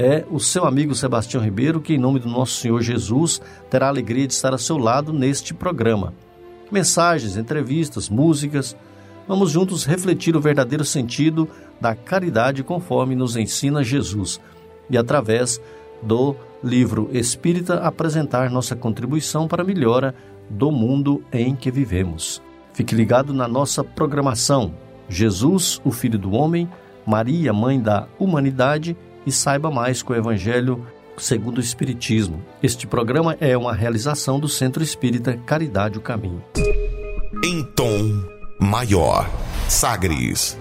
é o seu amigo Sebastião Ribeiro, que, em nome do nosso Senhor Jesus, terá a alegria de estar ao seu lado neste programa. Mensagens, entrevistas, músicas. Vamos juntos refletir o verdadeiro sentido da caridade conforme nos ensina Jesus e, através do livro Espírita, apresentar nossa contribuição para a melhora do mundo em que vivemos. Fique ligado na nossa programação. Jesus, o Filho do Homem, Maria, Mãe da Humanidade e saiba mais com o Evangelho segundo o Espiritismo. Este programa é uma realização do Centro Espírita Caridade o Caminho. Em tom maior, Sagres.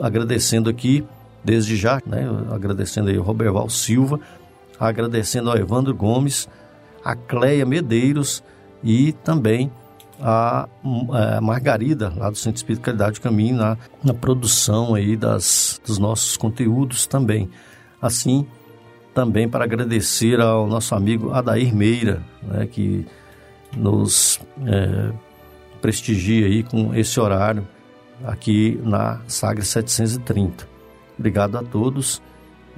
Agradecendo aqui, desde já, né, agradecendo aí o Roberval Silva, agradecendo ao Evandro Gomes, a Cleia Medeiros e também a, a Margarida, lá do Centro Espírita Caridade do Caminho, na, na produção aí das, dos nossos conteúdos também. Assim, também para agradecer ao nosso amigo Adair Meira, né, que nos é, prestigia aí com esse horário aqui na Sagre 730. Obrigado a todos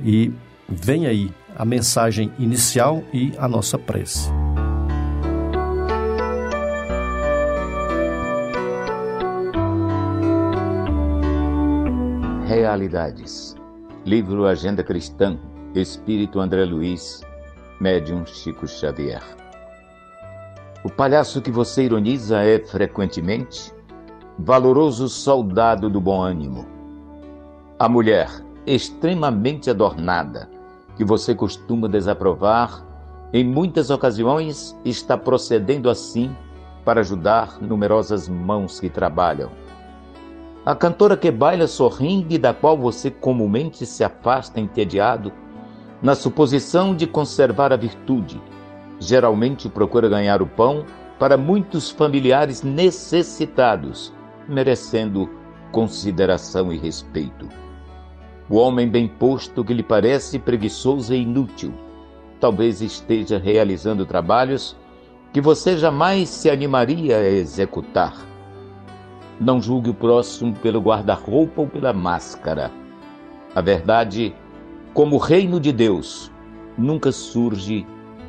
e vem aí a mensagem inicial e a nossa prece. Realidades. Livro Agenda Cristã. Espírito André Luiz. Médium Chico Xavier. O palhaço que você ironiza é, frequentemente, valoroso soldado do bom ânimo. A mulher, extremamente adornada, que você costuma desaprovar, em muitas ocasiões está procedendo assim para ajudar numerosas mãos que trabalham a cantora que baila sorrindo e da qual você comumente se afasta entediado, na suposição de conservar a virtude, geralmente procura ganhar o pão para muitos familiares necessitados, merecendo consideração e respeito. O homem bem posto que lhe parece preguiçoso e inútil, talvez esteja realizando trabalhos que você jamais se animaria a executar não julgue o próximo pelo guarda-roupa ou pela máscara. A verdade, como o reino de Deus, nunca surge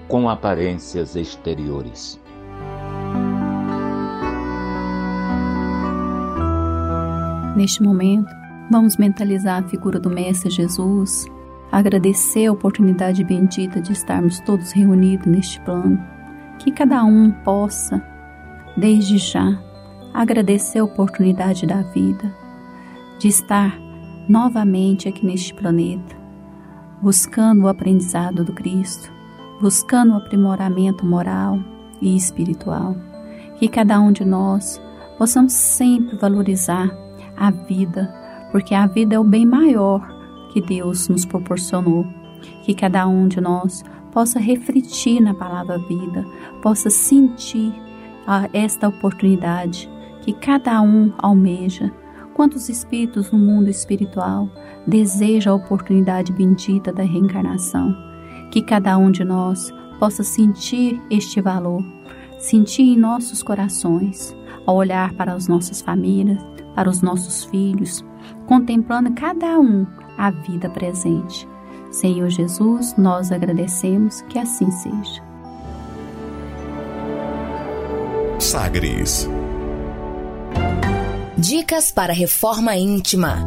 com aparências exteriores. Neste momento, vamos mentalizar a figura do Mestre Jesus, agradecer a oportunidade bendita de estarmos todos reunidos neste plano, que cada um possa, desde já, agradecer a oportunidade da vida, de estar novamente aqui neste planeta, buscando o aprendizado do Cristo, buscando o aprimoramento moral e espiritual. Que cada um de nós possamos sempre valorizar a vida, porque a vida é o bem maior que Deus nos proporcionou. Que cada um de nós possa refletir na palavra vida, possa sentir ah, esta oportunidade que cada um almeja. Quantos espíritos no mundo espiritual desejam a oportunidade bendita da reencarnação? Que cada um de nós possa sentir este valor, sentir em nossos corações, ao olhar para as nossas famílias, para os nossos filhos, contemplando cada um a vida presente. Senhor Jesus, nós agradecemos que assim seja. Sagres Dicas para reforma íntima.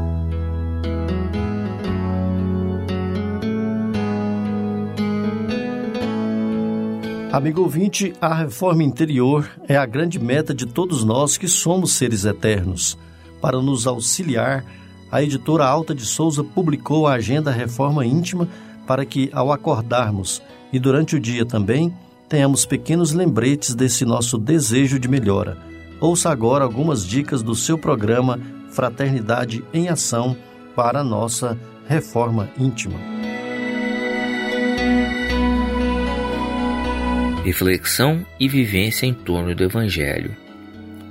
Amigo ouvinte, a reforma interior é a grande meta de todos nós que somos seres eternos. Para nos auxiliar, a editora Alta de Souza publicou a Agenda Reforma Íntima para que, ao acordarmos e durante o dia também, tenhamos pequenos lembretes desse nosso desejo de melhora Ouça agora algumas dicas do seu programa Fraternidade em Ação para a nossa reforma íntima. Reflexão e vivência em torno do Evangelho.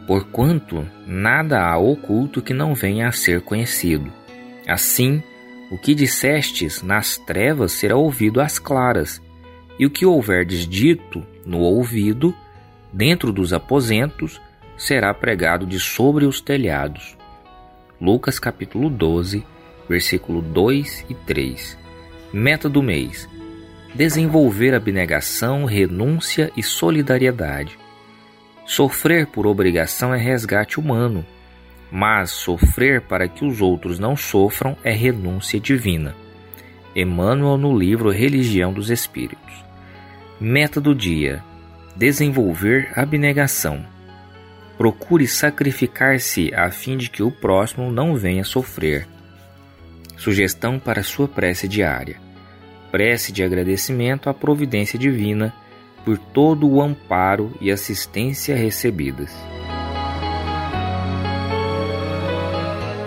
Porquanto nada há oculto que não venha a ser conhecido. Assim, o que dissestes nas trevas será ouvido às claras, e o que houverdes dito no ouvido, dentro dos aposentos, será pregado de sobre os telhados. Lucas capítulo 12, versículo 2 e 3. Meta do mês: desenvolver abnegação, renúncia e solidariedade. Sofrer por obrigação é resgate humano, mas sofrer para que os outros não sofram é renúncia divina. Emmanuel no livro Religião dos Espíritos. Meta do dia: desenvolver abnegação. Procure sacrificar-se a fim de que o próximo não venha sofrer. Sugestão para sua prece diária: prece de agradecimento à providência divina por todo o amparo e assistência recebidas.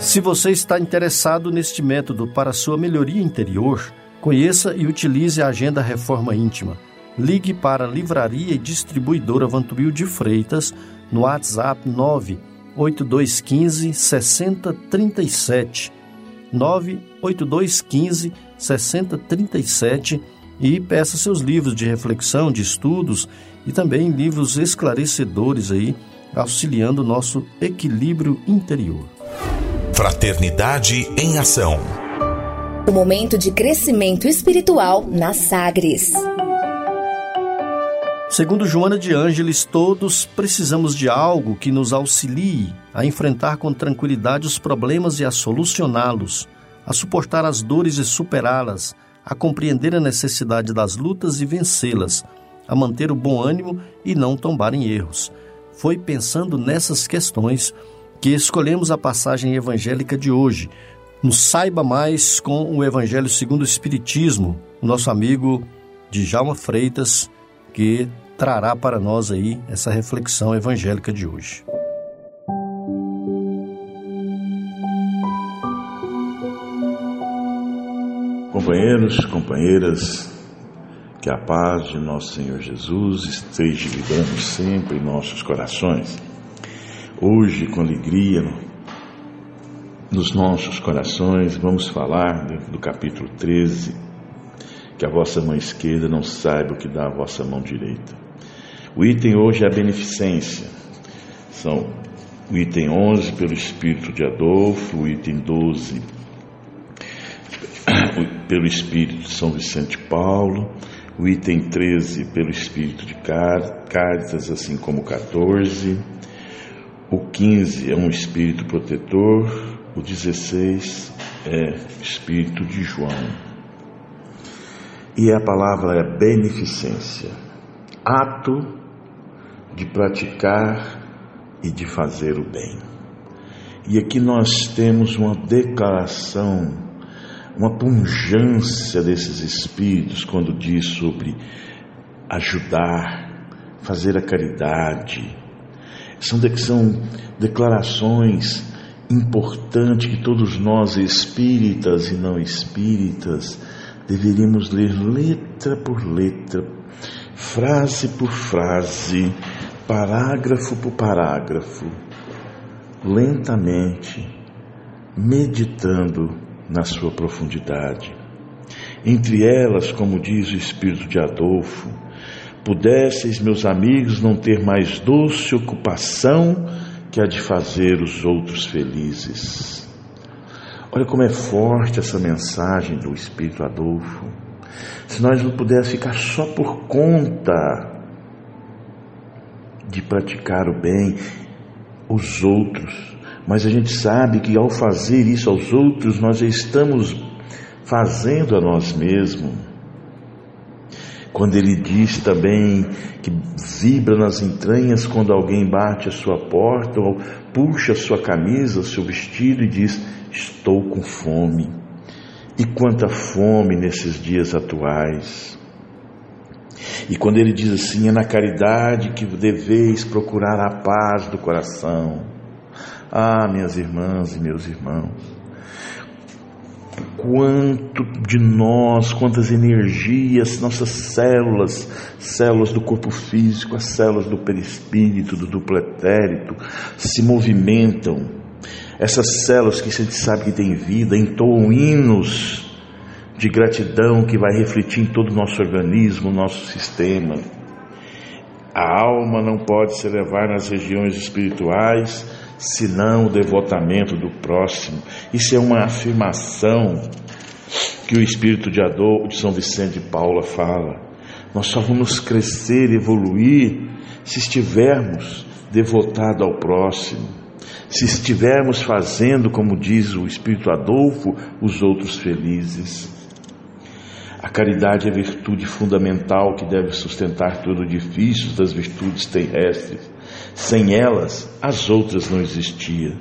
Se você está interessado neste método para sua melhoria interior, conheça e utilize a Agenda Reforma Íntima. Ligue para a Livraria e Distribuidora Vantubil de Freitas no WhatsApp 98215 6037. 98215 6037 e peça seus livros de reflexão, de estudos e também livros esclarecedores aí, auxiliando o nosso equilíbrio interior. Fraternidade em Ação. O momento de crescimento espiritual na Sagres. Segundo Joana de Ângeles, todos precisamos de algo que nos auxilie a enfrentar com tranquilidade os problemas e a solucioná-los, a suportar as dores e superá-las, a compreender a necessidade das lutas e vencê-las, a manter o bom ânimo e não tombar em erros. Foi pensando nessas questões que escolhemos a passagem evangélica de hoje. Nos saiba mais com o Evangelho segundo o Espiritismo, nosso amigo Djalma Freitas, que trará para nós aí essa reflexão evangélica de hoje. Companheiros, companheiras, que a paz de nosso Senhor Jesus esteja vivendo sempre em nossos corações Hoje, com alegria nos nossos corações, vamos falar do capítulo 13, que a vossa mão esquerda não saiba o que dá a vossa mão direita. O item hoje é a beneficência. São o item 11 pelo espírito de Adolfo, o item 12 pelo espírito de São Vicente Paulo, o item 13 pelo espírito de Cáritas, assim como o 14 o 15 é um espírito protetor, o 16 é espírito de João. E a palavra é beneficência, ato de praticar e de fazer o bem. E aqui nós temos uma declaração, uma pungência desses espíritos quando diz sobre ajudar, fazer a caridade, são, de, são declarações importantes que todos nós, espíritas e não espíritas, deveríamos ler letra por letra, frase por frase, parágrafo por parágrafo, lentamente, meditando na sua profundidade. Entre elas, como diz o espírito de Adolfo, pudesseis, meus amigos, não ter mais doce ocupação que a de fazer os outros felizes. Olha como é forte essa mensagem do Espírito Adolfo. Se nós não pudéssemos ficar só por conta de praticar o bem, os outros, mas a gente sabe que ao fazer isso aos outros, nós já estamos fazendo a nós mesmos quando ele diz também que vibra nas entranhas quando alguém bate a sua porta ou puxa a sua camisa, seu vestido e diz: Estou com fome. E quanta fome nesses dias atuais. E quando ele diz assim: É na caridade que deveis procurar a paz do coração. Ah, minhas irmãs e meus irmãos, quanto de nós, quantas energias, nossas células, células do corpo físico, as células do perispírito, do duplo etérito, se movimentam. Essas células que a gente sabe que tem vida, entoam hinos de gratidão que vai refletir em todo o nosso organismo, nosso sistema. A alma não pode se elevar nas regiões espirituais senão o devotamento do próximo. Isso é uma afirmação que o espírito de Adolfo de São Vicente de Paula fala. Nós só vamos crescer, evoluir se estivermos devotados ao próximo, se estivermos fazendo, como diz o espírito Adolfo, os outros felizes. A caridade é virtude fundamental que deve sustentar todo o edifício das virtudes terrestres. Sem elas, as outras não existiam.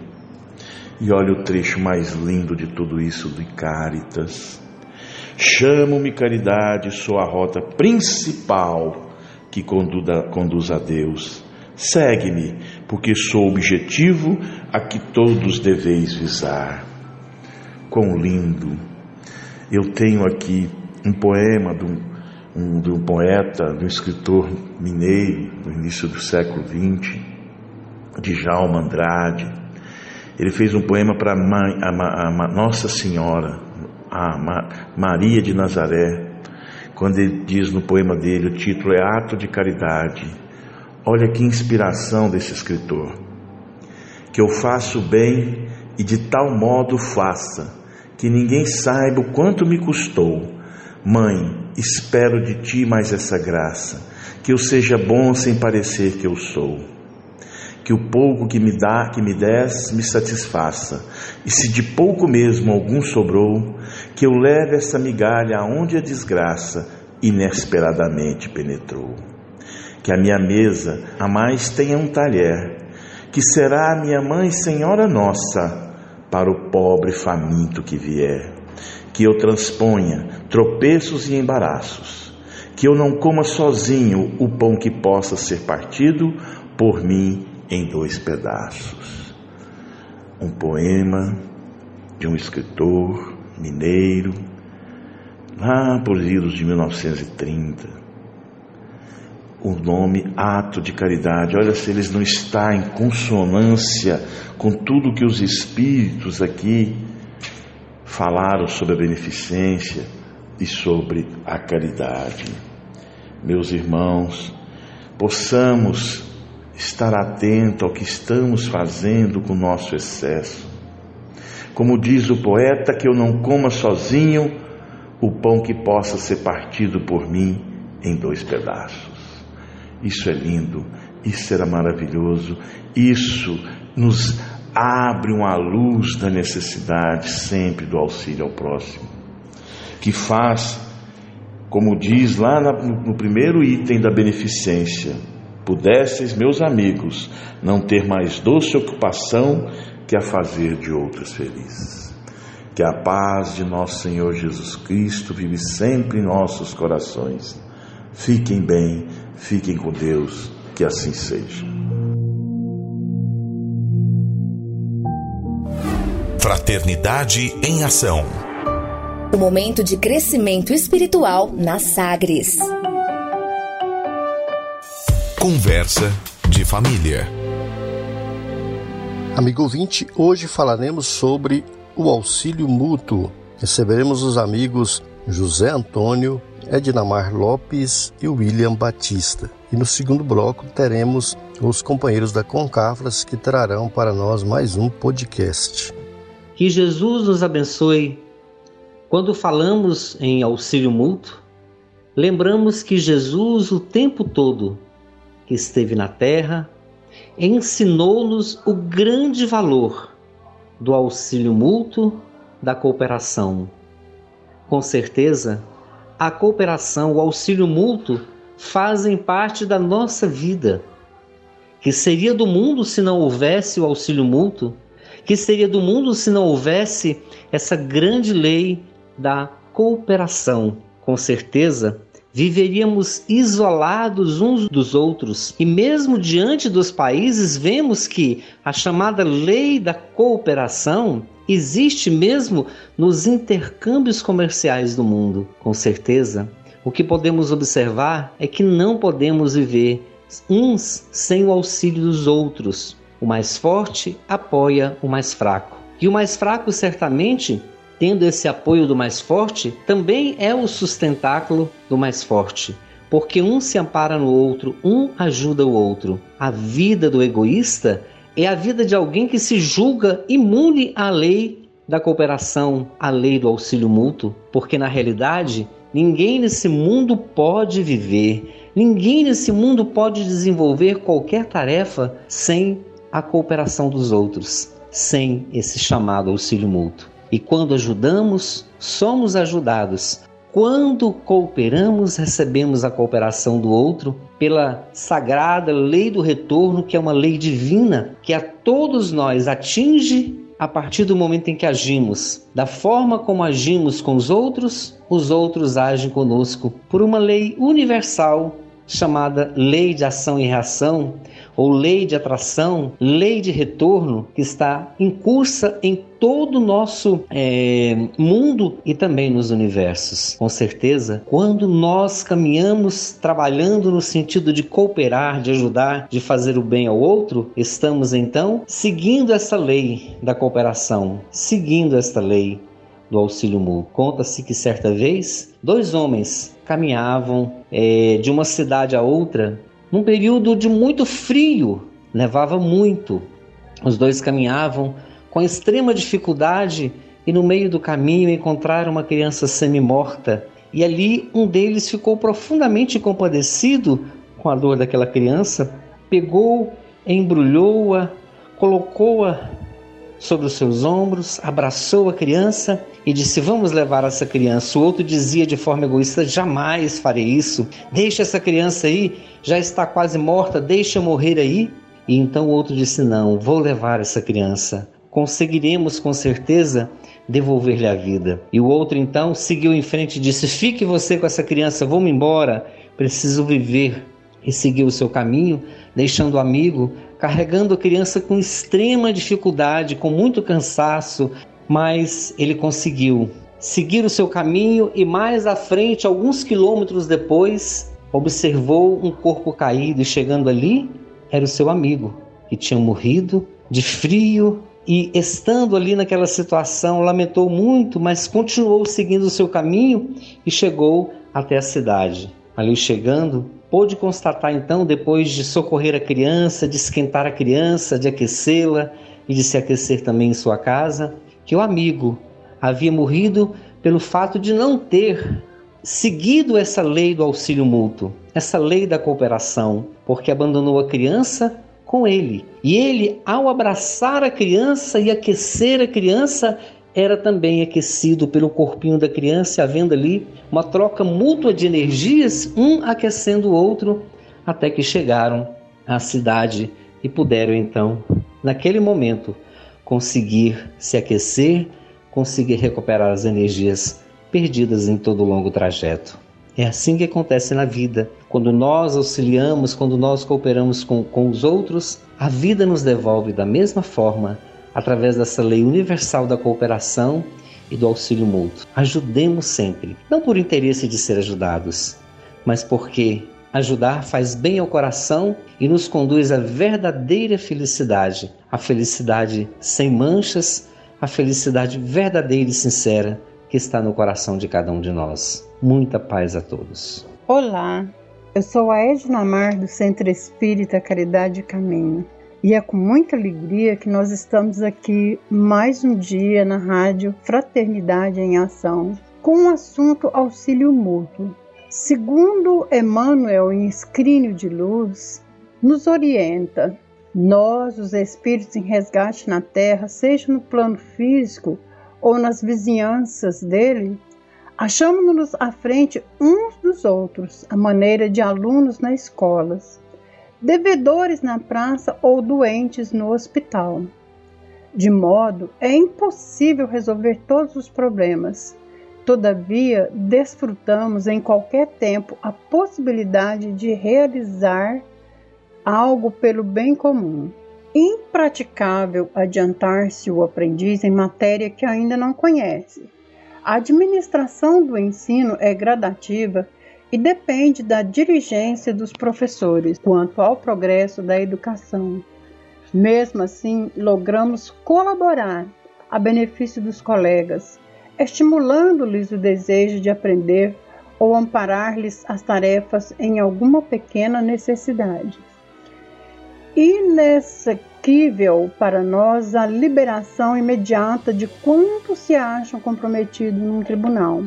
E olha o trecho mais lindo de tudo isso de Cáritas. Chamo-me caridade, sou a rota principal que conduz a Deus. Segue-me, porque sou o objetivo a que todos deveis visar. Quão lindo! Eu tenho aqui um poema de um, um, de poeta, de um escritor mineiro do início do século XX, Djalma Andrade. Ele fez um poema para Nossa Senhora, a Maria de Nazaré, quando ele diz no poema dele, o título é Ato de Caridade. Olha que inspiração desse escritor. Que eu faço bem e de tal modo faça, que ninguém saiba o quanto me custou Mãe, espero de ti mais essa graça, que eu seja bom sem parecer que eu sou. Que o pouco que me dá, que me des, me satisfaça, e se de pouco mesmo algum sobrou, que eu leve essa migalha aonde a desgraça inesperadamente penetrou. Que a minha mesa a mais tenha um talher, que será a minha mãe Senhora nossa, para o pobre faminto que vier que eu transponha tropeços e embaraços, que eu não coma sozinho o pão que possa ser partido por mim em dois pedaços. Um poema de um escritor mineiro, lá por idos de 1930. O nome Ato de Caridade, olha se eles não está em consonância com tudo que os espíritos aqui falaram sobre a beneficência e sobre a caridade. Meus irmãos, possamos estar atento ao que estamos fazendo com o nosso excesso. Como diz o poeta, que eu não coma sozinho o pão que possa ser partido por mim em dois pedaços. Isso é lindo, isso era maravilhoso, isso nos abre uma luz da necessidade sempre do auxílio ao próximo, que faz, como diz lá no primeiro item da beneficência, pudesseis, meus amigos, não ter mais doce ocupação que a fazer de outros felizes. Que a paz de nosso Senhor Jesus Cristo vive sempre em nossos corações. Fiquem bem, fiquem com Deus, que assim seja. Fraternidade em Ação. O momento de crescimento espiritual na Sagres. Conversa de família. Amigo ouvinte, hoje falaremos sobre o auxílio mútuo. Receberemos os amigos José Antônio, Ednamar Lopes e William Batista. E no segundo bloco teremos os companheiros da Concafras que trarão para nós mais um podcast. Que Jesus nos abençoe. Quando falamos em auxílio mútuo, lembramos que Jesus, o tempo todo que esteve na terra, ensinou-nos o grande valor do auxílio mútuo, da cooperação. Com certeza, a cooperação, o auxílio mútuo fazem parte da nossa vida. Que seria do mundo se não houvesse o auxílio mútuo? Que seria do mundo se não houvesse essa grande lei da cooperação? Com certeza, viveríamos isolados uns dos outros. E mesmo diante dos países, vemos que a chamada lei da cooperação existe mesmo nos intercâmbios comerciais do mundo. Com certeza, o que podemos observar é que não podemos viver uns sem o auxílio dos outros. O mais forte apoia o mais fraco. E o mais fraco, certamente, tendo esse apoio do mais forte, também é o sustentáculo do mais forte. Porque um se ampara no outro, um ajuda o outro. A vida do egoísta é a vida de alguém que se julga imune à lei da cooperação, à lei do auxílio mútuo, porque na realidade ninguém nesse mundo pode viver, ninguém nesse mundo pode desenvolver qualquer tarefa sem a cooperação dos outros, sem esse chamado auxílio mútuo. E quando ajudamos, somos ajudados. Quando cooperamos, recebemos a cooperação do outro pela sagrada lei do retorno, que é uma lei divina que a todos nós atinge a partir do momento em que agimos. Da forma como agimos com os outros, os outros agem conosco por uma lei universal chamada lei de ação e reação, ou lei de atração, lei de retorno, que está em cursa em todo o nosso é, mundo e também nos universos. Com certeza, quando nós caminhamos trabalhando no sentido de cooperar, de ajudar, de fazer o bem ao outro, estamos então seguindo essa lei da cooperação, seguindo esta lei do auxílio mútuo. Conta-se que certa vez dois homens caminhavam é, de uma cidade a outra num período de muito frio, levava muito. Os dois caminhavam com extrema dificuldade e no meio do caminho encontraram uma criança semi-morta. E ali um deles ficou profundamente compadecido com a dor daquela criança, pegou, embrulhou-a, colocou-a sobre os seus ombros, abraçou a criança e disse: Vamos levar essa criança. O outro dizia de forma egoísta: Jamais farei isso. Deixa essa criança aí, já está quase morta, deixa morrer aí. E então o outro disse: Não, vou levar essa criança. Conseguiremos com certeza devolver-lhe a vida. E o outro então seguiu em frente e disse: Fique você com essa criança, vamos embora, preciso viver. E seguiu o seu caminho, deixando o amigo carregando a criança com extrema dificuldade, com muito cansaço, mas ele conseguiu seguir o seu caminho e mais à frente, alguns quilômetros depois, observou um corpo caído e chegando ali, era o seu amigo que tinha morrido de frio e estando ali naquela situação, lamentou muito, mas continuou seguindo o seu caminho e chegou até a cidade. Ali chegando, pôde constatar então, depois de socorrer a criança, de esquentar a criança, de aquecê-la e de se aquecer também em sua casa, que o amigo havia morrido pelo fato de não ter seguido essa lei do auxílio mútuo, essa lei da cooperação, porque abandonou a criança com ele. E ele, ao abraçar a criança e aquecer a criança, era também aquecido pelo corpinho da criança, havendo ali uma troca mútua de energias, um aquecendo o outro, até que chegaram à cidade e puderam então, naquele momento, conseguir se aquecer, conseguir recuperar as energias perdidas em todo o longo trajeto. É assim que acontece na vida. Quando nós auxiliamos, quando nós cooperamos com, com os outros, a vida nos devolve da mesma forma, através dessa lei universal da cooperação e do auxílio mútuo. Ajudemos sempre, não por interesse de ser ajudados, mas porque Ajudar faz bem ao coração e nos conduz à verdadeira felicidade, a felicidade sem manchas, a felicidade verdadeira e sincera que está no coração de cada um de nós. Muita paz a todos. Olá, eu sou a Edna Mar do Centro Espírita Caridade e Caminho. E é com muita alegria que nós estamos aqui mais um dia na rádio Fraternidade em Ação com o assunto auxílio mútuo. Segundo Emmanuel em Escrínio de Luz, nos orienta, nós, os espíritos em resgate na Terra, seja no plano físico ou nas vizinhanças dele, achamos-nos à frente uns dos outros, à maneira de alunos nas escolas, devedores na praça ou doentes no hospital. De modo é impossível resolver todos os problemas, Todavia, desfrutamos em qualquer tempo a possibilidade de realizar algo pelo bem comum. impraticável adiantar-se o aprendiz em matéria que ainda não conhece. A administração do ensino é gradativa e depende da dirigência dos professores quanto ao progresso da educação. Mesmo assim, logramos colaborar a benefício dos colegas, estimulando-lhes o desejo de aprender ou amparar-lhes as tarefas em alguma pequena necessidade. Inexequível para nós a liberação imediata de quantos se acham comprometidos num tribunal.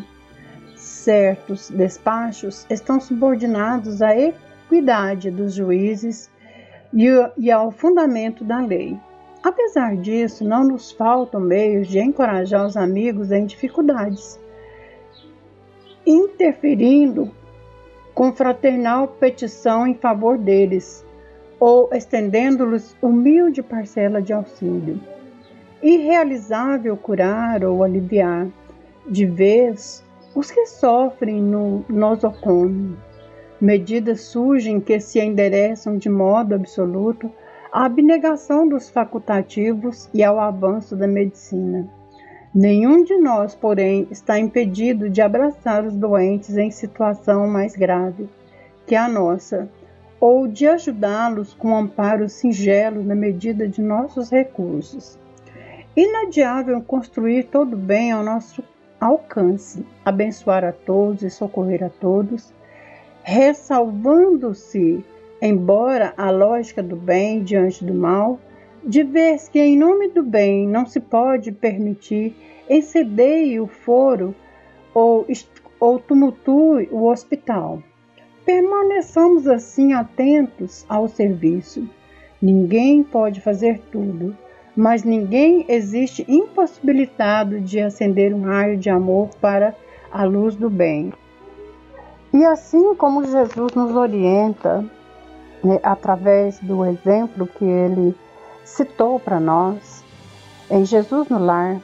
Certos despachos estão subordinados à equidade dos juízes e ao fundamento da lei. Apesar disso, não nos faltam meios de encorajar os amigos em dificuldades interferindo com fraternal petição em favor deles, ou estendendo-lhes humilde parcela de auxílio. Irrealizável curar ou aliviar, de vez, os que sofrem no nosocômio. Medidas surgem que se endereçam de modo absoluto à abnegação dos facultativos e ao avanço da medicina. Nenhum de nós, porém, está impedido de abraçar os doentes em situação mais grave que a nossa, ou de ajudá-los com amparo singelo na medida de nossos recursos. Inadiável construir todo bem ao nosso alcance, abençoar a todos e socorrer a todos, ressalvando-se, embora a lógica do bem diante do mal, de vez que em nome do bem não se pode permitir excedei o foro ou, ou tumultue o hospital. Permaneçamos assim atentos ao serviço. Ninguém pode fazer tudo, mas ninguém existe impossibilitado de acender um raio de amor para a luz do bem. E assim como Jesus nos orienta, através do exemplo que ele citou para nós, em Jesus no Lar,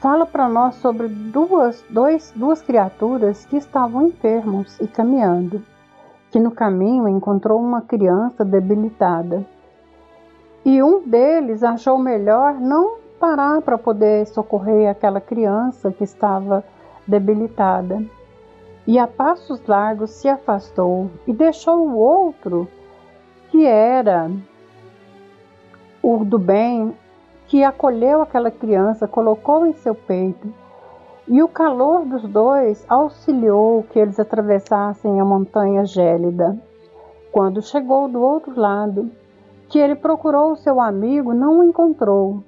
fala para nós sobre duas, dois, duas criaturas que estavam enfermos e caminhando, que no caminho encontrou uma criança debilitada. E um deles achou melhor não parar para poder socorrer aquela criança que estava debilitada. E a passos largos se afastou e deixou o outro, que era o do bem, que acolheu aquela criança, colocou em seu peito, e o calor dos dois auxiliou que eles atravessassem a montanha gélida. Quando chegou do outro lado, que ele procurou seu amigo, não o encontrou.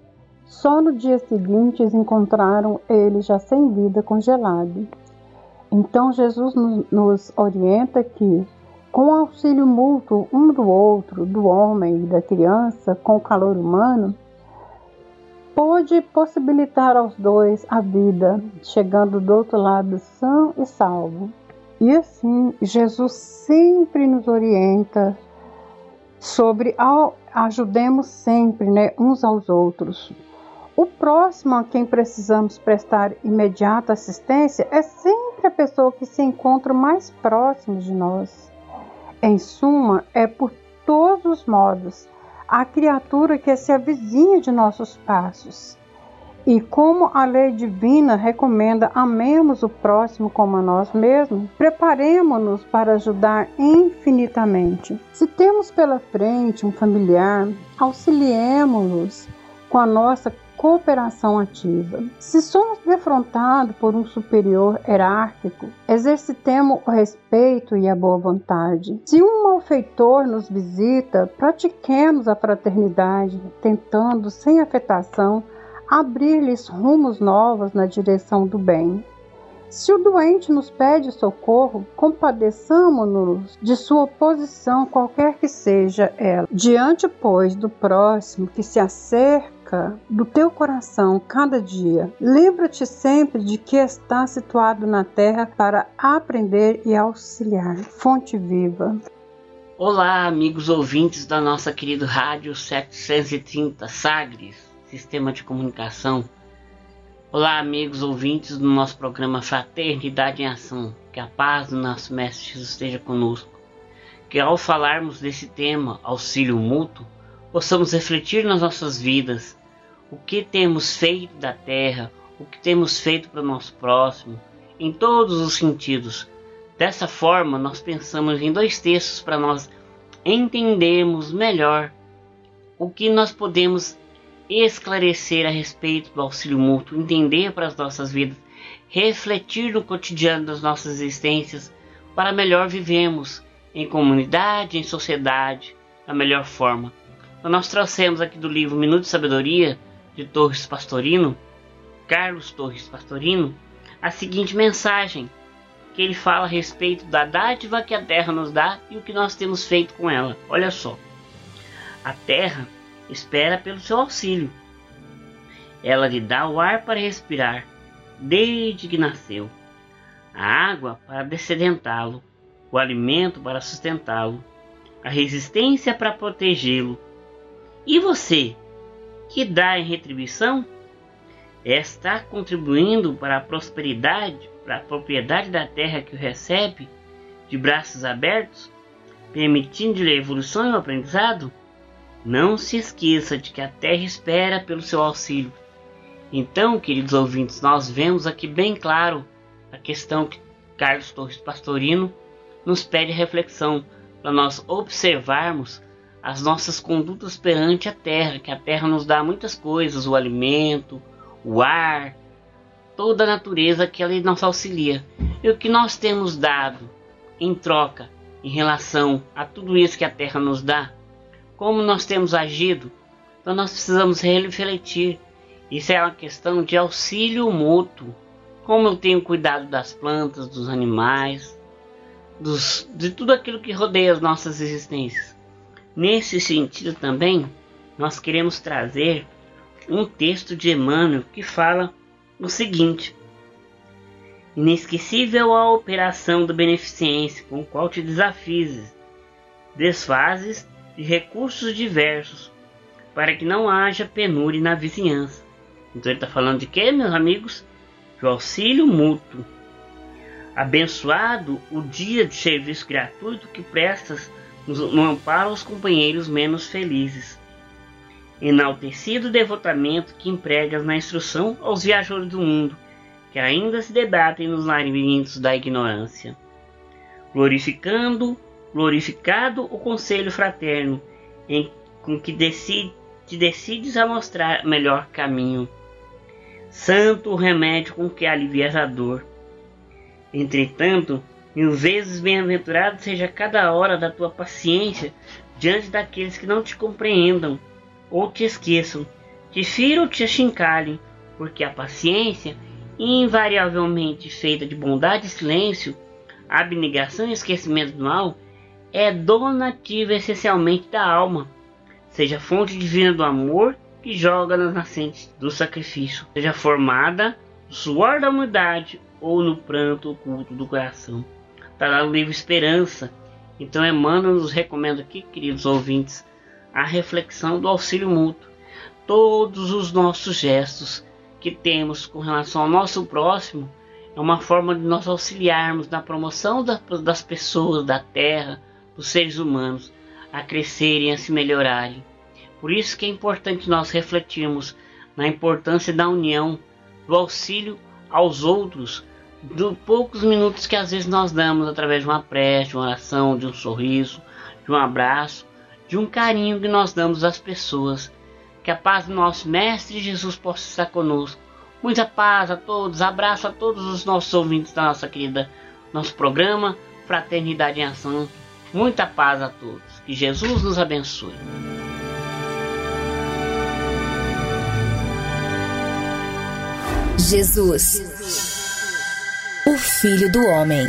Só no dia seguinte encontraram ele já sem vida, congelado. Então Jesus nos orienta que, com o auxílio mútuo um do outro, do homem e da criança, com o calor humano, pôde possibilitar aos dois a vida, chegando do outro lado são e salvo. E assim, Jesus sempre nos orienta sobre ajudemos sempre né, uns aos outros. O próximo a quem precisamos prestar imediata assistência é sempre a pessoa que se encontra mais próximo de nós. Em suma, é por todos os modos a criatura que se avizinha de nossos passos. E como a lei divina recomenda amemos o próximo como a nós mesmos, preparemos-nos para ajudar infinitamente. Se temos pela frente um familiar, auxiliemos-nos com a nossa cooperação ativa. Se somos defrontados por um superior hierárquico, exercitemos o respeito e a boa vontade. Se um malfeitor nos visita, pratiquemos a fraternidade, tentando, sem afetação, abrir-lhes rumos novos na direção do bem. Se o doente nos pede socorro, compadeçamos-nos de sua posição, qualquer que seja ela. Diante, pois, do próximo que se acerca do teu coração cada dia, lembra-te sempre de que está situado na terra para aprender e auxiliar. Fonte Viva. Olá, amigos ouvintes da nossa querida Rádio 730 Sagres, Sistema de Comunicação. Olá, amigos ouvintes do nosso programa Fraternidade em Ação. Que a paz do nosso Mestre Jesus esteja conosco. Que ao falarmos desse tema, auxílio mútuo, possamos refletir nas nossas vidas o que temos feito da terra, o que temos feito para o nosso próximo, em todos os sentidos. Dessa forma, nós pensamos em dois textos para nós entendermos melhor o que nós podemos esclarecer a respeito do auxílio mútuo, entender para as nossas vidas, refletir no cotidiano das nossas existências para melhor vivermos em comunidade, em sociedade, da melhor forma. Nós trouxemos aqui do livro Minuto de Sabedoria de Torres Pastorino, Carlos Torres Pastorino, a seguinte mensagem que ele fala a respeito da dádiva que a terra nos dá e o que nós temos feito com ela. Olha só. A terra espera pelo seu auxílio. Ela lhe dá o ar para respirar, desde que nasceu, a água para descedentá-lo, o alimento para sustentá-lo, a resistência para protegê-lo. E você, que dá em retribuição, está contribuindo para a prosperidade, para a propriedade da terra que o recebe, de braços abertos, permitindo-lhe a evolução e o aprendizado? Não se esqueça de que a terra espera pelo seu auxílio. Então, queridos ouvintes, nós vemos aqui bem claro a questão que Carlos Torres Pastorino nos pede reflexão para nós observarmos as nossas condutas perante a terra, que a terra nos dá muitas coisas, o alimento, o ar, toda a natureza que ela nos auxilia. E o que nós temos dado em troca em relação a tudo isso que a terra nos dá, como nós temos agido, então nós precisamos refletir. Isso é uma questão de auxílio mútuo. Como eu tenho cuidado das plantas, dos animais, dos, de tudo aquilo que rodeia as nossas existências. Nesse sentido também, nós queremos trazer um texto de Emmanuel que fala o seguinte: Inesquecível a operação da beneficência com qual te desafises, desfazes de recursos diversos, para que não haja penúria na vizinhança. Então ele está falando de quê, meus amigos? De auxílio mútuo. Abençoado o dia de serviço gratuito que prestas no amparo aos companheiros menos felizes. Enaltecido o devotamento que empregas na instrução aos viajores do mundo, que ainda se debatem nos labirintos da ignorância. Glorificando, glorificado o conselho fraterno, em com que decide, te decides a mostrar melhor caminho. Santo o remédio com que alivias a dor. Entretanto, Mil vezes bem-aventurado seja cada hora da tua paciência diante daqueles que não te compreendam ou te esqueçam, te firam ou te achincalhem, porque a paciência, invariavelmente feita de bondade e silêncio, abnegação e esquecimento do mal, é donativa essencialmente da alma, seja fonte divina do amor que joga nas nascentes do sacrifício, seja formada no suor da humildade ou no pranto oculto do coração está lá no livro Esperança. Então Emmanuel nos recomenda aqui, queridos ouvintes, a reflexão do auxílio mútuo. Todos os nossos gestos que temos com relação ao nosso próximo é uma forma de nós auxiliarmos na promoção das pessoas, da terra, dos seres humanos, a crescerem, a se melhorarem. Por isso que é importante nós refletirmos na importância da união, do auxílio aos outros, dos poucos minutos que às vezes nós damos através de uma prece, de uma oração, de um sorriso, de um abraço, de um carinho que nós damos às pessoas. Que a paz do nosso Mestre Jesus possa estar conosco. Muita paz a todos, abraço a todos os nossos ouvintes da nossa querida nosso programa Fraternidade em Ação. Muita paz a todos. Que Jesus nos abençoe. Jesus o Filho do Homem.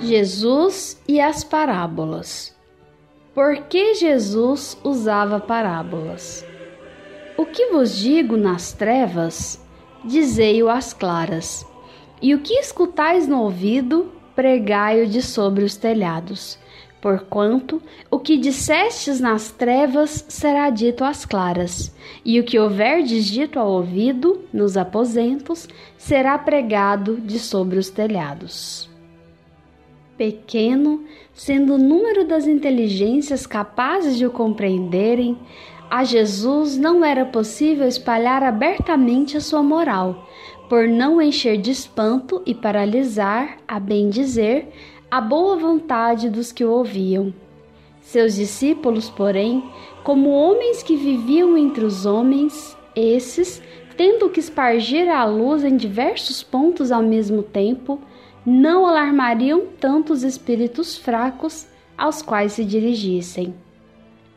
Jesus e as parábolas. Por que Jesus usava parábolas? O que vos digo nas trevas, dizei-o às claras, e o que escutais no ouvido, pregai-o de sobre os telhados Porquanto o que dissestes nas trevas será dito às claras, e o que houverdes dito ao ouvido, nos aposentos, será pregado de sobre os telhados. Pequeno, sendo o número das inteligências capazes de o compreenderem, a Jesus não era possível espalhar abertamente a sua moral, por não encher de espanto e paralisar, a bem dizer, a boa vontade dos que o ouviam. Seus discípulos, porém, como homens que viviam entre os homens, esses, tendo que espargir a luz em diversos pontos ao mesmo tempo, não alarmariam tanto os espíritos fracos aos quais se dirigissem.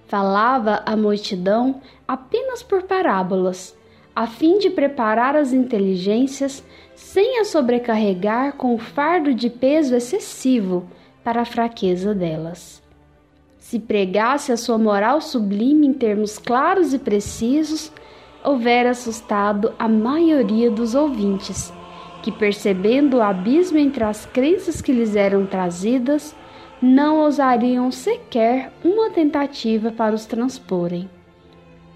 Falava a multidão apenas por parábolas, a fim de preparar as inteligências sem a sobrecarregar com o fardo de peso excessivo para a fraqueza delas. Se pregasse a sua moral sublime em termos claros e precisos, houvera assustado a maioria dos ouvintes, que, percebendo o abismo entre as crenças que lhes eram trazidas, não ousariam sequer uma tentativa para os transporem.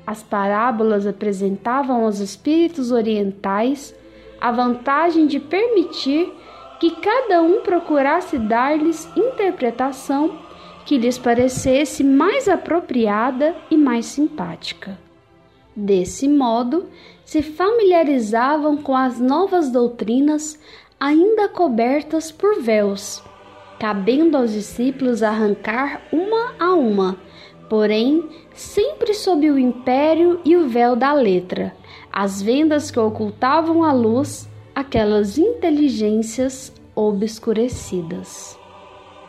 As parábolas apresentavam aos espíritos orientais a vantagem de permitir que cada um procurasse dar-lhes interpretação que lhes parecesse mais apropriada e mais simpática. Desse modo, se familiarizavam com as novas doutrinas ainda cobertas por véus, cabendo aos discípulos arrancar uma a uma, porém sempre sob o império e o véu da letra, as vendas que ocultavam à luz aquelas inteligências obscurecidas.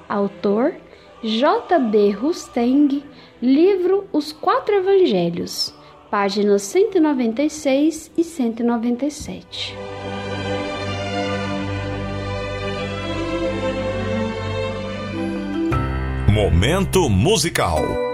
Autor J. B. Rusteng, livro Os Quatro Evangelhos, páginas 196 e 197. Momento musical.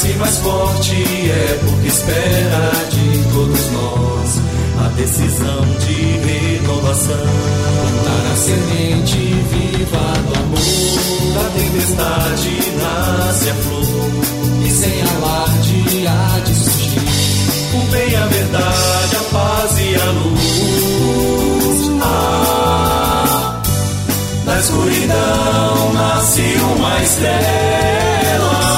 nasce mais forte é porque espera de todos nós a decisão de renovação. Plantar a semente viva do amor, da tempestade nasce a flor e sem alarde há de surgir o bem, a verdade, a paz e a luz. Ah, na escuridão nasce uma estrela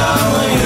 going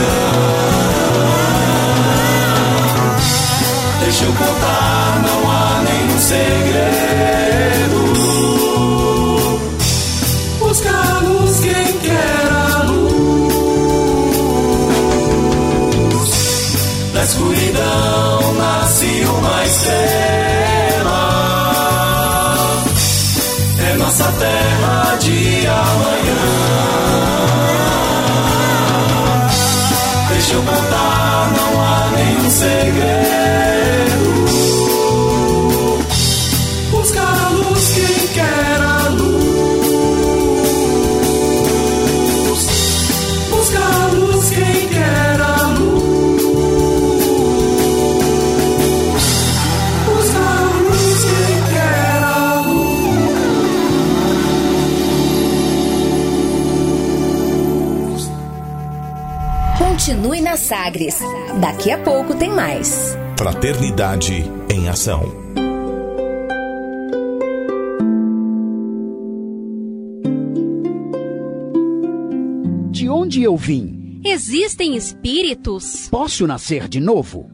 Daqui a pouco tem mais. Fraternidade em Ação. De onde eu vim? Existem espíritos? Posso nascer de novo?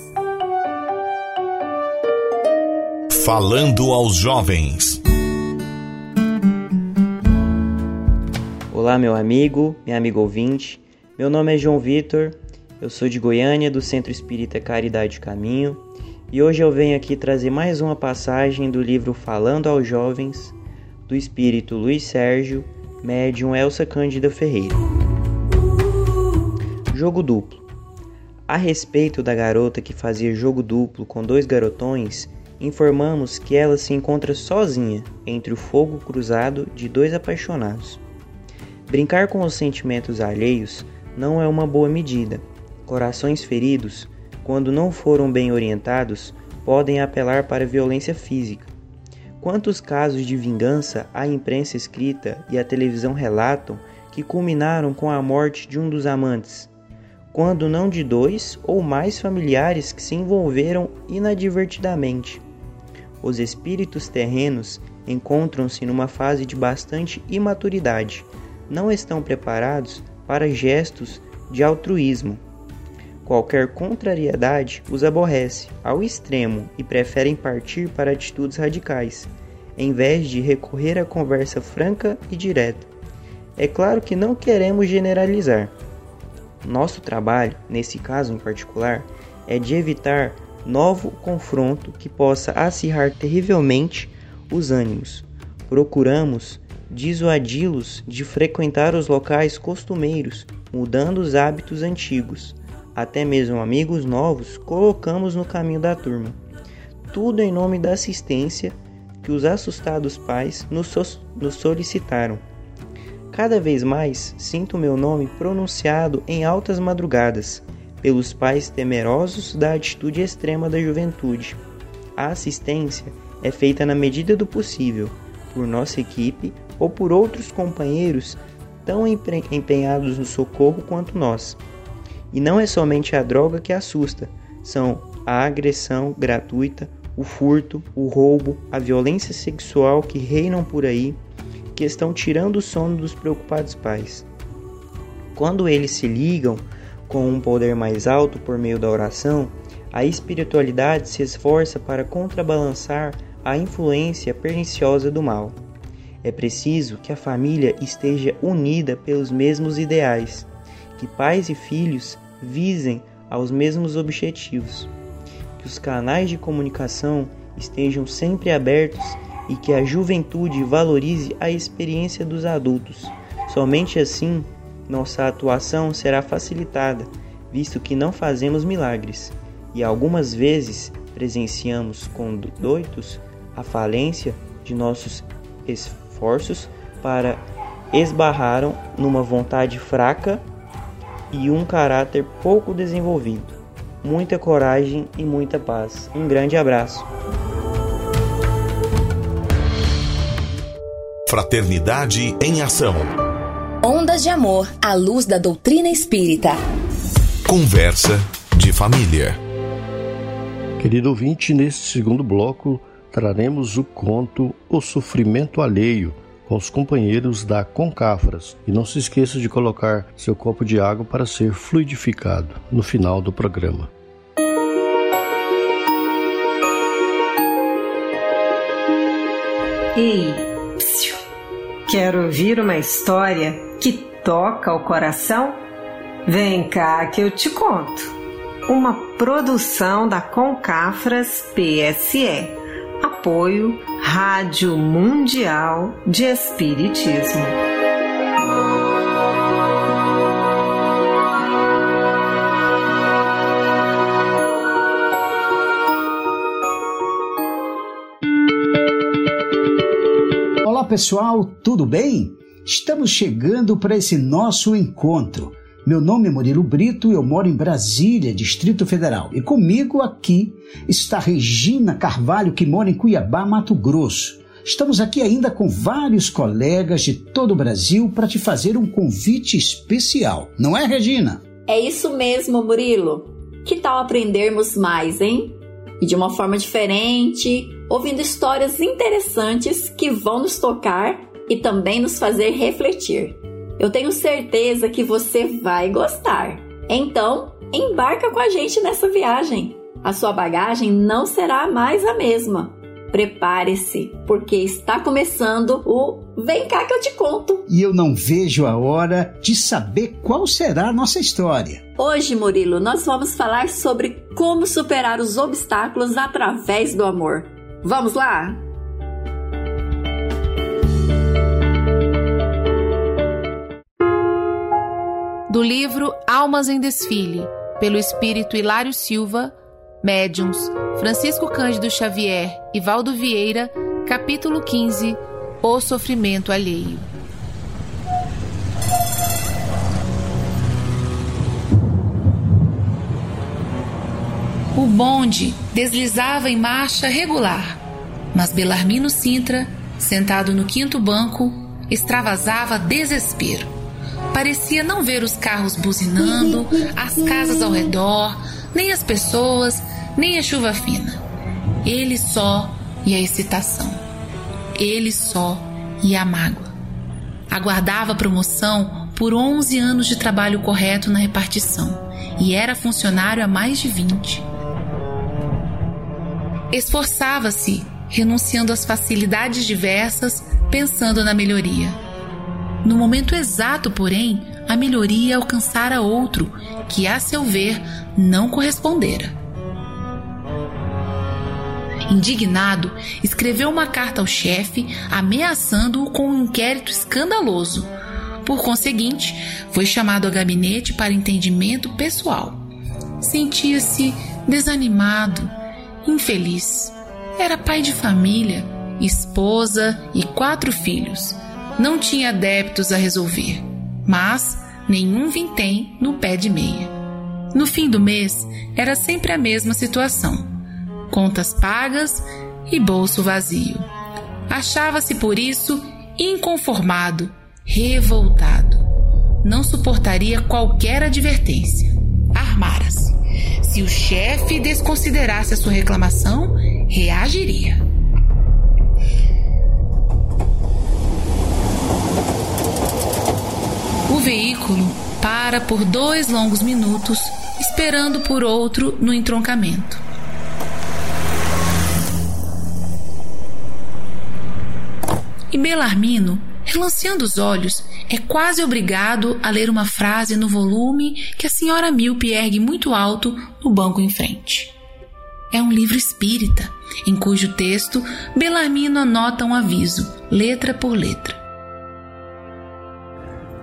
Falando aos jovens. Olá, meu amigo, minha amiga ouvinte. Meu nome é João Vitor, eu sou de Goiânia, do Centro Espírita Caridade Caminho, e hoje eu venho aqui trazer mais uma passagem do livro Falando aos Jovens, do espírito Luiz Sérgio, médium Elsa Cândida Ferreira. Jogo duplo. A respeito da garota que fazia jogo duplo com dois garotões, informamos que ela se encontra sozinha entre o fogo cruzado de dois apaixonados. Brincar com os sentimentos alheios não é uma boa medida. Corações feridos, quando não foram bem orientados, podem apelar para violência física. Quantos casos de vingança a imprensa escrita e a televisão relatam que culminaram com a morte de um dos amantes, quando não de dois ou mais familiares que se envolveram inadvertidamente? Os espíritos terrenos encontram-se numa fase de bastante imaturidade, não estão preparados para gestos de altruísmo. Qualquer contrariedade os aborrece ao extremo e preferem partir para atitudes radicais, em vez de recorrer à conversa franca e direta. É claro que não queremos generalizar. Nosso trabalho, nesse caso em particular, é de evitar novo confronto que possa acirrar terrivelmente os ânimos. Procuramos dissuadi-los de frequentar os locais costumeiros, mudando os hábitos antigos. Até mesmo amigos novos colocamos no caminho da turma. Tudo em nome da assistência que os assustados pais nos, so nos solicitaram. Cada vez mais sinto meu nome pronunciado em altas madrugadas pelos pais temerosos da atitude extrema da juventude. A assistência é feita na medida do possível por nossa equipe ou por outros companheiros tão empenhados no socorro quanto nós. E não é somente a droga que assusta, são a agressão gratuita, o furto, o roubo, a violência sexual que reinam por aí, que estão tirando o sono dos preocupados pais. Quando eles se ligam com um poder mais alto por meio da oração, a espiritualidade se esforça para contrabalançar a influência perniciosa do mal. É preciso que a família esteja unida pelos mesmos ideais, que pais e filhos visem aos mesmos objetivos, que os canais de comunicação estejam sempre abertos e que a juventude valorize a experiência dos adultos. Somente assim nossa atuação será facilitada, visto que não fazemos milagres e algumas vezes presenciamos com doitos a falência de nossos esforços para esbarraram numa vontade fraca e um caráter pouco desenvolvido. muita coragem e muita paz. Um grande abraço. Fraternidade em Ação. Ondas de Amor à luz da doutrina espírita. Conversa de família. Querido ouvinte, neste segundo bloco traremos o conto O Sofrimento Alheio com os companheiros da Concafras. E não se esqueça de colocar seu copo de água para ser fluidificado no final do programa. Ei, psiu, quero ouvir uma história que toca o coração? Vem cá que eu te conto. Uma produção da Concafras PSE Apoio Rádio Mundial de Espiritismo. Pessoal, tudo bem? Estamos chegando para esse nosso encontro meu nome é Murilo Brito, eu moro em Brasília, Distrito Federal. E comigo aqui está Regina Carvalho, que mora em Cuiabá, Mato Grosso. Estamos aqui ainda com vários colegas de todo o Brasil para te fazer um convite especial. Não é, Regina? É isso mesmo, Murilo. Que tal aprendermos mais, hein? E de uma forma diferente, ouvindo histórias interessantes que vão nos tocar e também nos fazer refletir. Eu tenho certeza que você vai gostar. Então, embarca com a gente nessa viagem. A sua bagagem não será mais a mesma. Prepare-se, porque está começando o Vem cá que eu te conto. E eu não vejo a hora de saber qual será a nossa história. Hoje, Murilo, nós vamos falar sobre como superar os obstáculos através do amor. Vamos lá? do livro Almas em Desfile, pelo espírito Hilário Silva, Médiums, Francisco Cândido Xavier e Valdo Vieira, capítulo 15 O Sofrimento Alheio. O bonde deslizava em marcha regular, mas Belarmino Sintra, sentado no quinto banco, extravasava desespero parecia não ver os carros buzinando, as casas ao redor, nem as pessoas, nem a chuva fina. Ele só e a excitação. Ele só e a mágoa. Aguardava promoção por 11 anos de trabalho correto na repartição e era funcionário há mais de 20. Esforçava-se, renunciando às facilidades diversas, pensando na melhoria no momento exato, porém, a melhoria alcançara outro, que, a seu ver, não correspondera. Indignado, escreveu uma carta ao chefe ameaçando-o com um inquérito escandaloso. Por conseguinte, foi chamado ao gabinete para entendimento pessoal. Sentia-se desanimado, infeliz. Era pai de família, esposa e quatro filhos não tinha débitos a resolver, mas nenhum vintém no pé de meia. No fim do mês, era sempre a mesma situação: contas pagas e bolso vazio. Achava-se por isso inconformado, revoltado. Não suportaria qualquer advertência. Armara-se. Se o chefe desconsiderasse a sua reclamação, reagiria. O veículo para por dois longos minutos, esperando por outro no entroncamento. E Belarmino, relanceando os olhos, é quase obrigado a ler uma frase no volume que a senhora Milpe ergue muito alto no banco em frente. É um livro espírita, em cujo texto Belarmino anota um aviso, letra por letra.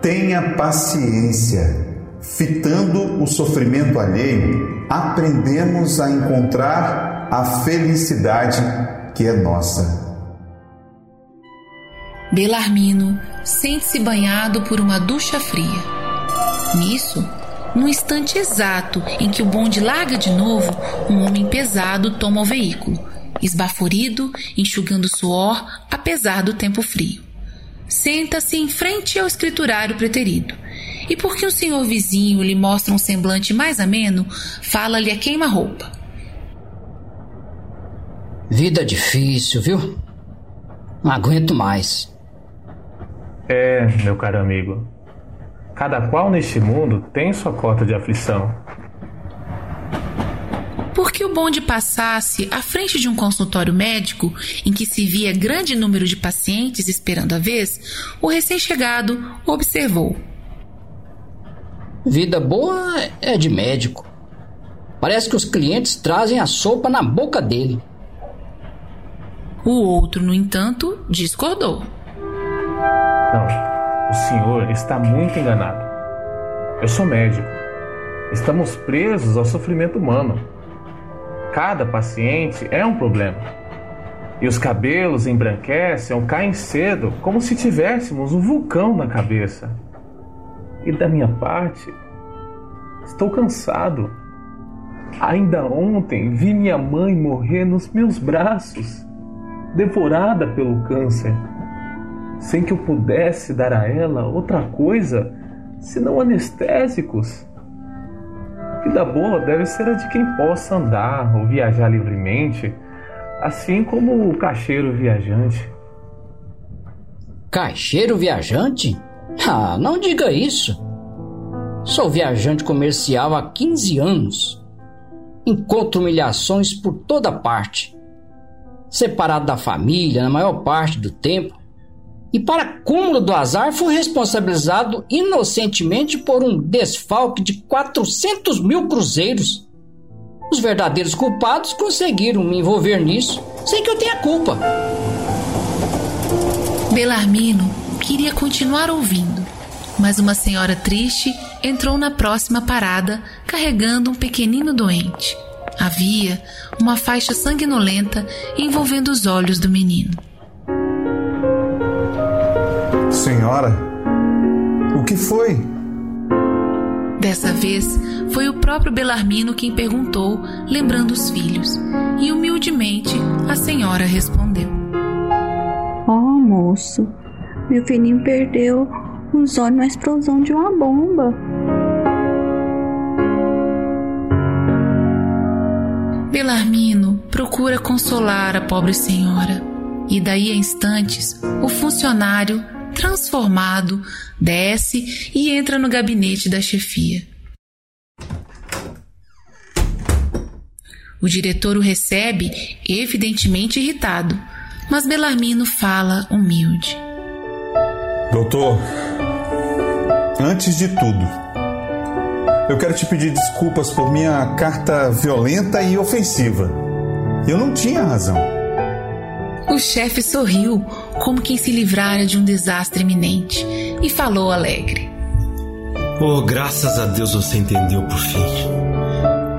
Tenha paciência. Fitando o sofrimento alheio, aprendemos a encontrar a felicidade que é nossa. Belarmino sente-se banhado por uma ducha fria. Nisso, No instante exato em que o bonde larga de novo, um homem pesado toma o veículo, esbaforido, enxugando suor, apesar do tempo frio. Senta-se em frente ao escriturário preterido. E porque o senhor vizinho lhe mostra um semblante mais ameno, fala-lhe a queima-roupa. Vida difícil, viu? Não aguento mais. É, meu caro amigo. Cada qual neste mundo tem sua cota de aflição. Porque o bonde passasse à frente de um consultório médico em que se via grande número de pacientes esperando a vez, o recém-chegado observou. Vida boa é de médico. Parece que os clientes trazem a sopa na boca dele. O outro, no entanto, discordou. Não, o senhor está muito enganado. Eu sou médico. Estamos presos ao sofrimento humano. Cada paciente é um problema. E os cabelos embranquecem caem cedo, como se tivéssemos um vulcão na cabeça. E da minha parte, estou cansado. Ainda ontem vi minha mãe morrer nos meus braços, devorada pelo câncer, sem que eu pudesse dar a ela outra coisa senão anestésicos. Vida boa deve ser a de quem possa andar ou viajar livremente, assim como o caixeiro viajante. Caixeiro viajante? Ah, não diga isso. Sou viajante comercial há 15 anos. Encontro humilhações por toda parte. Separado da família na maior parte do tempo. E para cúmulo do azar, fui responsabilizado inocentemente por um desfalque de 400 mil cruzeiros. Os verdadeiros culpados conseguiram me envolver nisso sem que eu tenha culpa. Belarmino queria continuar ouvindo, mas uma senhora triste entrou na próxima parada carregando um pequenino doente. Havia uma faixa sanguinolenta envolvendo os olhos do menino. Senhora, o que foi? Dessa vez, foi o próprio Belarmino quem perguntou, lembrando os filhos, e humildemente a senhora respondeu: Oh, moço, meu filhinho perdeu os olhos na explosão de uma bomba. Belarmino procura consolar a pobre senhora, e daí a instantes o funcionário, transformado, desce e entra no gabinete da chefia. O diretor o recebe, evidentemente irritado, mas Belarmino fala humilde. Doutor, antes de tudo, eu quero te pedir desculpas por minha carta violenta e ofensiva. Eu não tinha razão. O chefe sorriu, como quem se livrara de um desastre iminente, e falou alegre: Oh, graças a Deus você entendeu por fim.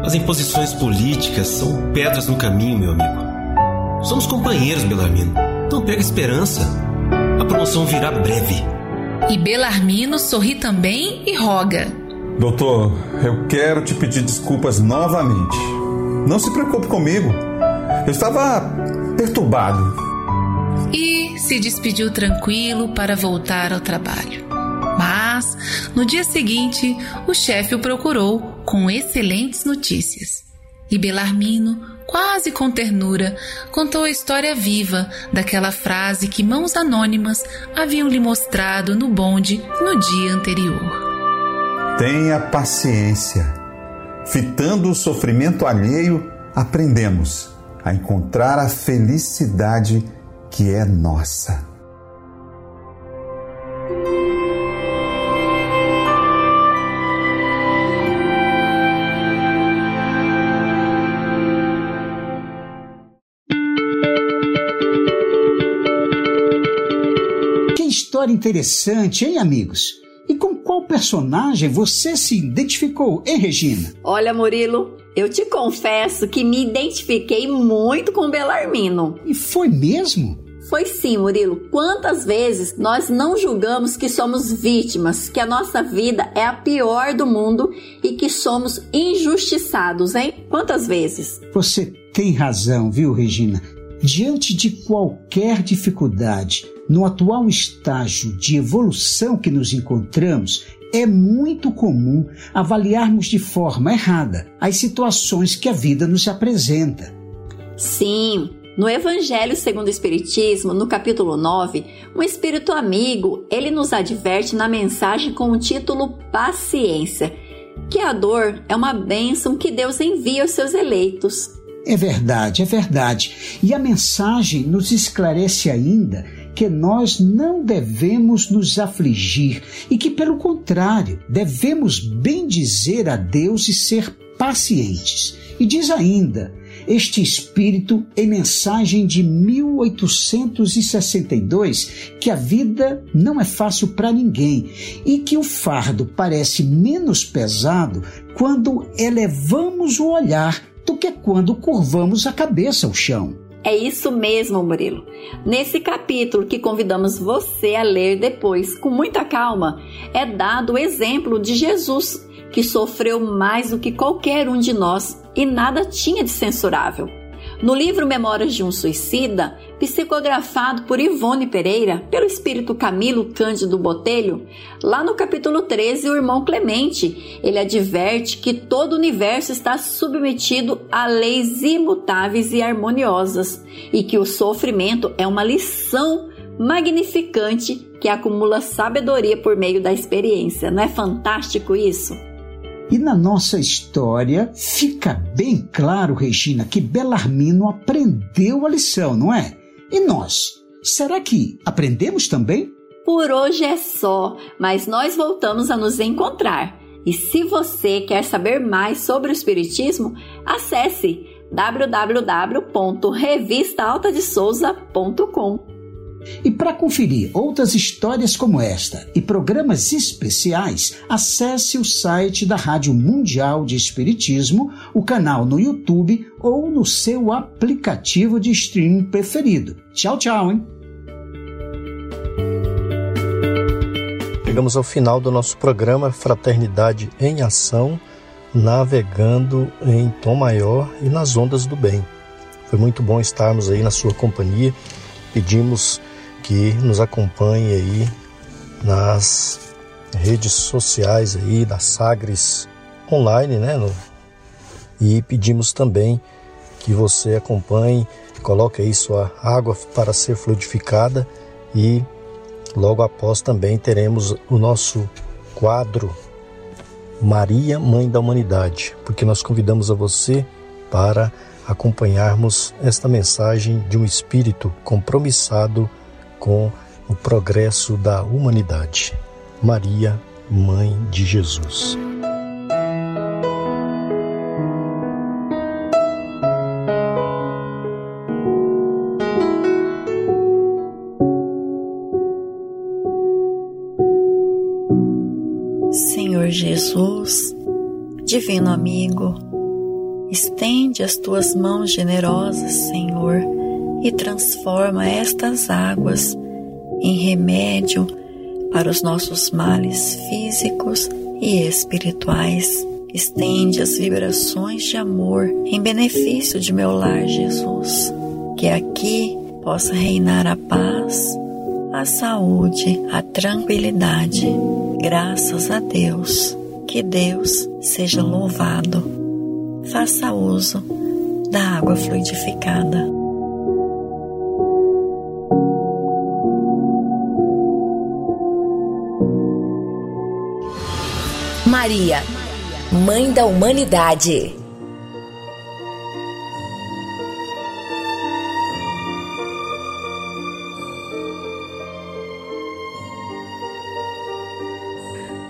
As imposições políticas são pedras no caminho, meu amigo. Somos companheiros, Belarmino. Não pega esperança. A promoção virá breve. E Belarmino sorri também e roga: Doutor, eu quero te pedir desculpas novamente. Não se preocupe comigo. Eu estava perturbado. E se despediu tranquilo para voltar ao trabalho. Mas, no dia seguinte, o chefe o procurou com excelentes notícias. E Belarmino, quase com ternura, contou a história viva daquela frase que mãos anônimas haviam lhe mostrado no bonde no dia anterior. Tenha paciência. Fitando o sofrimento alheio, aprendemos a encontrar a felicidade que é nossa. Que história interessante, hein, amigos? E com qual personagem você se identificou, hein, Regina? Olha, Murilo, eu te confesso que me identifiquei muito com Belarmino. E foi mesmo? Foi sim, Murilo. Quantas vezes nós não julgamos que somos vítimas, que a nossa vida é a pior do mundo e que somos injustiçados, hein? Quantas vezes? Você tem razão, viu, Regina? Diante de qualquer dificuldade, no atual estágio de evolução que nos encontramos, é muito comum avaliarmos de forma errada as situações que a vida nos apresenta. Sim, no Evangelho segundo o Espiritismo, no capítulo 9, um espírito amigo, ele nos adverte na mensagem com o título Paciência, que a dor é uma bênção que Deus envia aos seus eleitos. É verdade, é verdade. E a mensagem nos esclarece ainda que nós não devemos nos afligir e que, pelo contrário, devemos bendizer a Deus e ser pacientes. E diz ainda: este espírito em mensagem de 1862 que a vida não é fácil para ninguém e que o fardo parece menos pesado quando elevamos o olhar do que quando curvamos a cabeça ao chão. É isso mesmo, Murilo. Nesse capítulo que convidamos você a ler depois, com muita calma, é dado o exemplo de Jesus, que sofreu mais do que qualquer um de nós e nada tinha de censurável. No livro Memórias de um Suicida, psicografado por Ivone Pereira, pelo espírito Camilo Cândido Botelho, lá no capítulo 13, o irmão Clemente, ele adverte que todo o universo está submetido a leis imutáveis e harmoniosas e que o sofrimento é uma lição magnificante que acumula sabedoria por meio da experiência. Não é fantástico isso? E na nossa história fica bem claro, Regina, que Belarmino aprendeu a lição, não é? E nós? Será que aprendemos também? Por hoje é só, mas nós voltamos a nos encontrar. E se você quer saber mais sobre o Espiritismo, acesse www.revistaaltadesouza.com. E para conferir outras histórias como esta e programas especiais, acesse o site da Rádio Mundial de Espiritismo, o canal no YouTube ou no seu aplicativo de streaming preferido. Tchau, tchau, hein? Chegamos ao final do nosso programa Fraternidade em Ação, navegando em tom maior e nas ondas do bem. Foi muito bom estarmos aí na sua companhia. Pedimos que nos acompanhe aí nas redes sociais aí da Sagres online, né? No, e pedimos também que você acompanhe, coloque aí sua água para ser fluidificada e logo após também teremos o nosso quadro Maria, Mãe da Humanidade, porque nós convidamos a você para acompanharmos esta mensagem de um espírito compromissado com o progresso da humanidade. Maria, Mãe de Jesus. Senhor Jesus, Divino Amigo, estende as tuas mãos generosas, Senhor e transforma estas águas em remédio para os nossos males físicos e espirituais. Estende as vibrações de amor em benefício de meu lar, Jesus. Que aqui possa reinar a paz, a saúde, a tranquilidade. Graças a Deus. Que Deus seja louvado. Faça uso da água fluidificada. Maria, Mãe da Humanidade.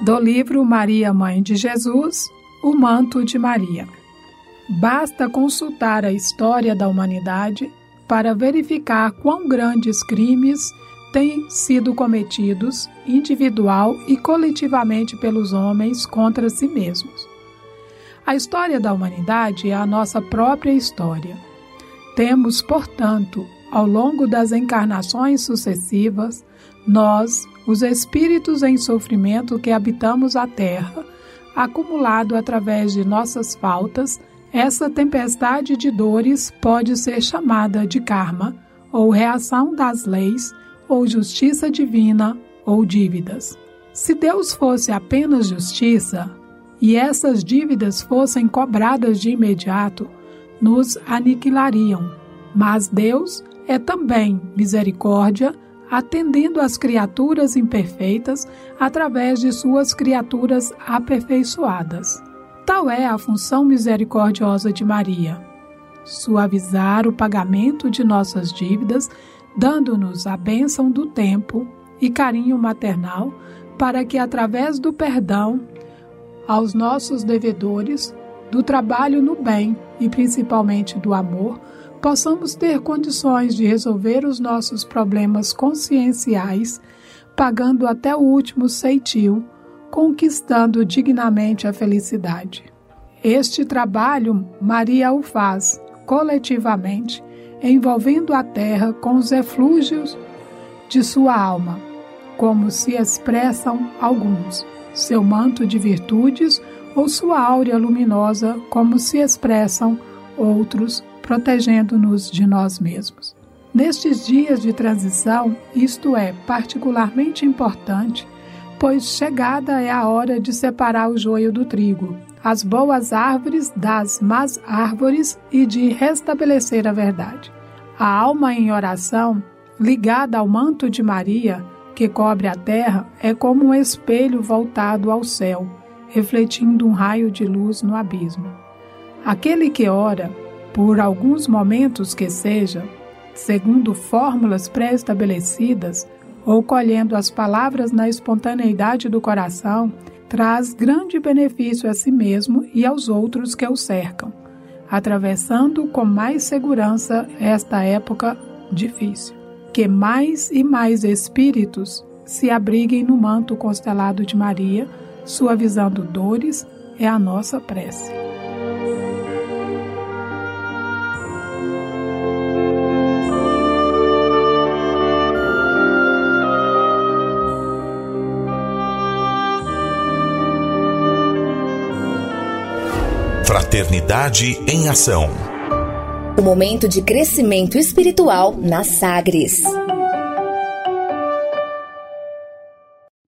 Do livro Maria, Mãe de Jesus, O Manto de Maria. Basta consultar a história da humanidade para verificar quão grandes crimes têm sido cometidos individual e coletivamente pelos homens contra si mesmos. A história da humanidade é a nossa própria história. Temos, portanto, Ao longo das encarnações sucessivas, nós, os espíritos em sofrimento que habitamos a Terra, acumulado através de nossas faltas, essa tempestade de dores pode ser chamada de karma, ou reação das leis, ou justiça divina, ou dívidas. Se Deus fosse apenas justiça, e essas dívidas fossem cobradas de imediato, nos aniquilariam. Mas Deus é também misericórdia, atendendo às criaturas imperfeitas através de suas criaturas aperfeiçoadas. Tal é a função misericordiosa de Maria: suavizar o pagamento de nossas dívidas, dando-nos a bênção do tempo e carinho maternal, para que, através do perdão aos nossos devedores, do trabalho no bem e principalmente do amor, possamos ter condições de resolver os nossos problemas conscienciais, pagando até o último ceitil, conquistando dignamente a felicidade. Este trabalho Maria o faz coletivamente, envolvendo a terra com os eflúgios de sua alma, como se expressam alguns, seu manto de virtudes ou sua áurea luminosa, como se expressam outros protegendo-nos de nós mesmos. Nestes dias de transição, isto é particularmente importante, pois chegada é a hora de separar o joio do trigo, as boas árvores das más árvores e de restabelecer a verdade. A alma em oração, ligada ao manto de Maria, que cobre a terra, é como um espelho voltado ao céu, refletindo um raio de luz no abismo. Aquele que ora, por alguns momentos que seja, segundo fórmulas pré-estabelecidas ou colhendo as palavras na espontaneidade do coração, traz grande benefício a si mesmo e aos outros que o cercam, atravessando com mais segurança esta época difícil. Que mais e mais espíritos se abriguem no manto constelado de Maria, suavizando dores, é a nossa prece. Fraternidade em Ação. O momento de crescimento espiritual na Sagres.